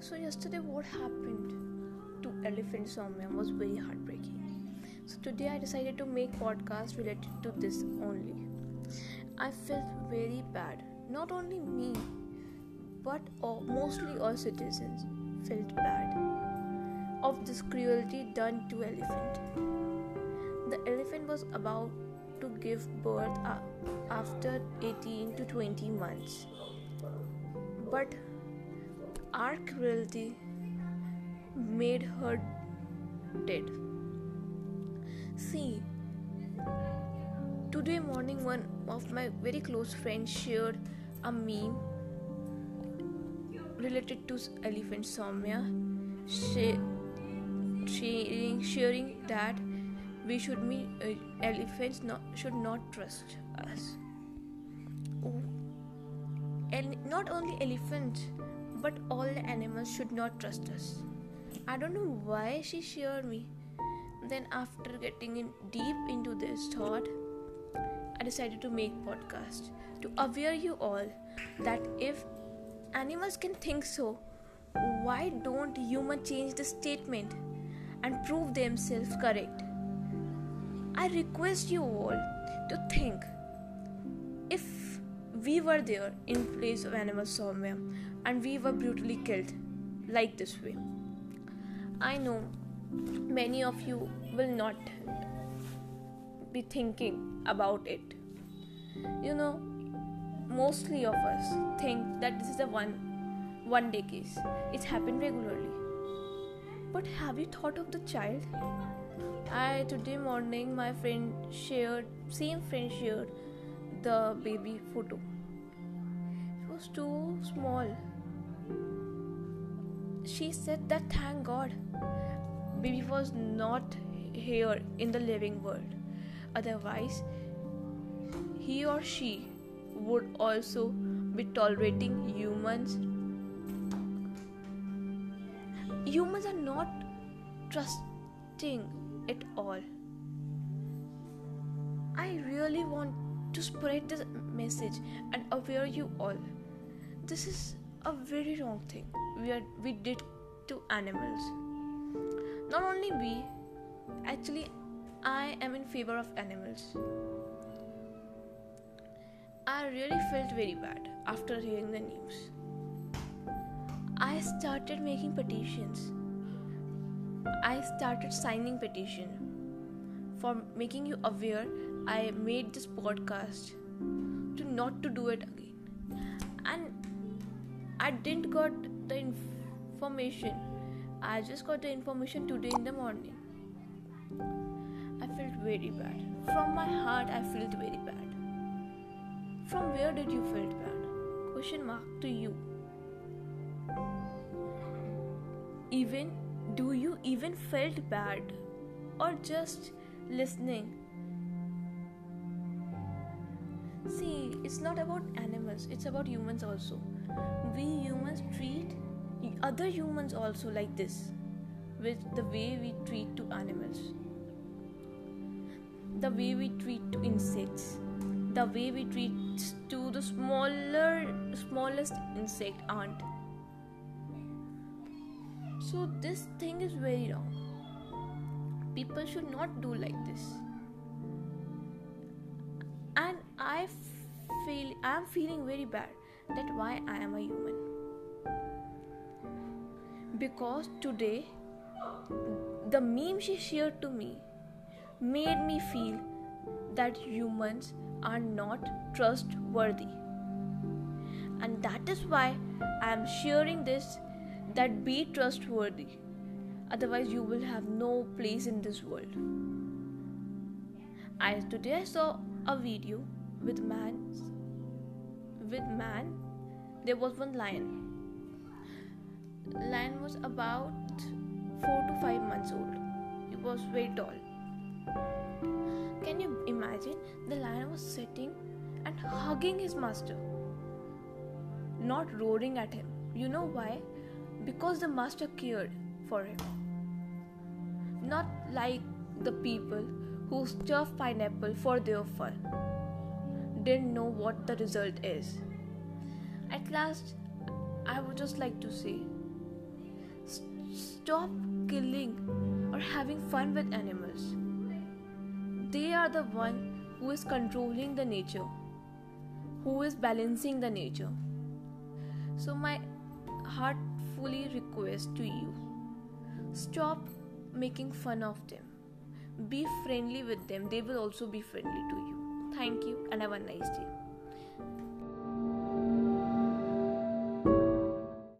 yesterday what happened to Elephant Soumya was very heartbreaking. So today I decided to make podcast related to this only. I felt very bad. Not only me, but all, mostly all citizens felt bad of this cruelty done to elephant. The elephant was about to give birth after 18 to 20 months. But our cruelty made her dead. See, today morning one of my very close friends shared a meme related to elephant Soumya, sharing, sharing that we should meet uh, elephants not, should not trust us. Oh. And not only elephants but all the animals should not trust us. I don't know why she shared me. Then after getting in deep into this thought, I decided to make podcast to aware you all that if animals can think so, why don't humans change the statement and prove themselves correct? I request you all to think we were there in place of animal somewhere, and we were brutally killed like this way. I know many of you will not be thinking about it. You know, mostly of us think that this is a one one day case. It's happened regularly. But have you thought of the child? I today morning my friend shared same friend shared the baby photo. It was too small. She said that thank God baby was not here in the living world. Otherwise, he or she would also be tolerating humans. Humans are not trusting at all. I really want to spread this message and aware you all. This is a very wrong thing we are we did to animals. Not only we, actually, I am in favor of animals. I really felt very bad after hearing the news. I started making petitions. I started signing petition for making you aware I made this podcast to not to do it again. And I didn't got the information. I just got the information today in the morning. I felt very bad. From my heart I felt very bad. From where did you feel bad? Question mark to you. Even do you even felt bad or just listening See, it's not about animals, it's about humans also. We humans treat other humans also like this, with the way we treat to animals, the way we treat to insects, the way we treat to the smaller, smallest insect ant. So this thing is very wrong. People should not do like this. And I feel I am feeling very bad that why I am a human. Because today the meme she shared to me made me feel that humans are not trustworthy. And that is why I am sharing this that be trustworthy. Otherwise, you will have no place in this world. I today I saw a video with man with man. There was one lion. Lion was about 4 to 5 months old. It was very tall. Can you imagine? The lion was sitting and hugging his master not roaring at him. You know why? Because the master cared for him not like the people who stuff pineapple for their fun. Didn't know what the result is. At last, I would just like to say stop killing or having fun with animals. They are the one who is controlling the nature who is balancing the nature. So my heartfully request to you stop making fun of them. Be friendly with them. They will also be friendly to you. Thank you and have a nice day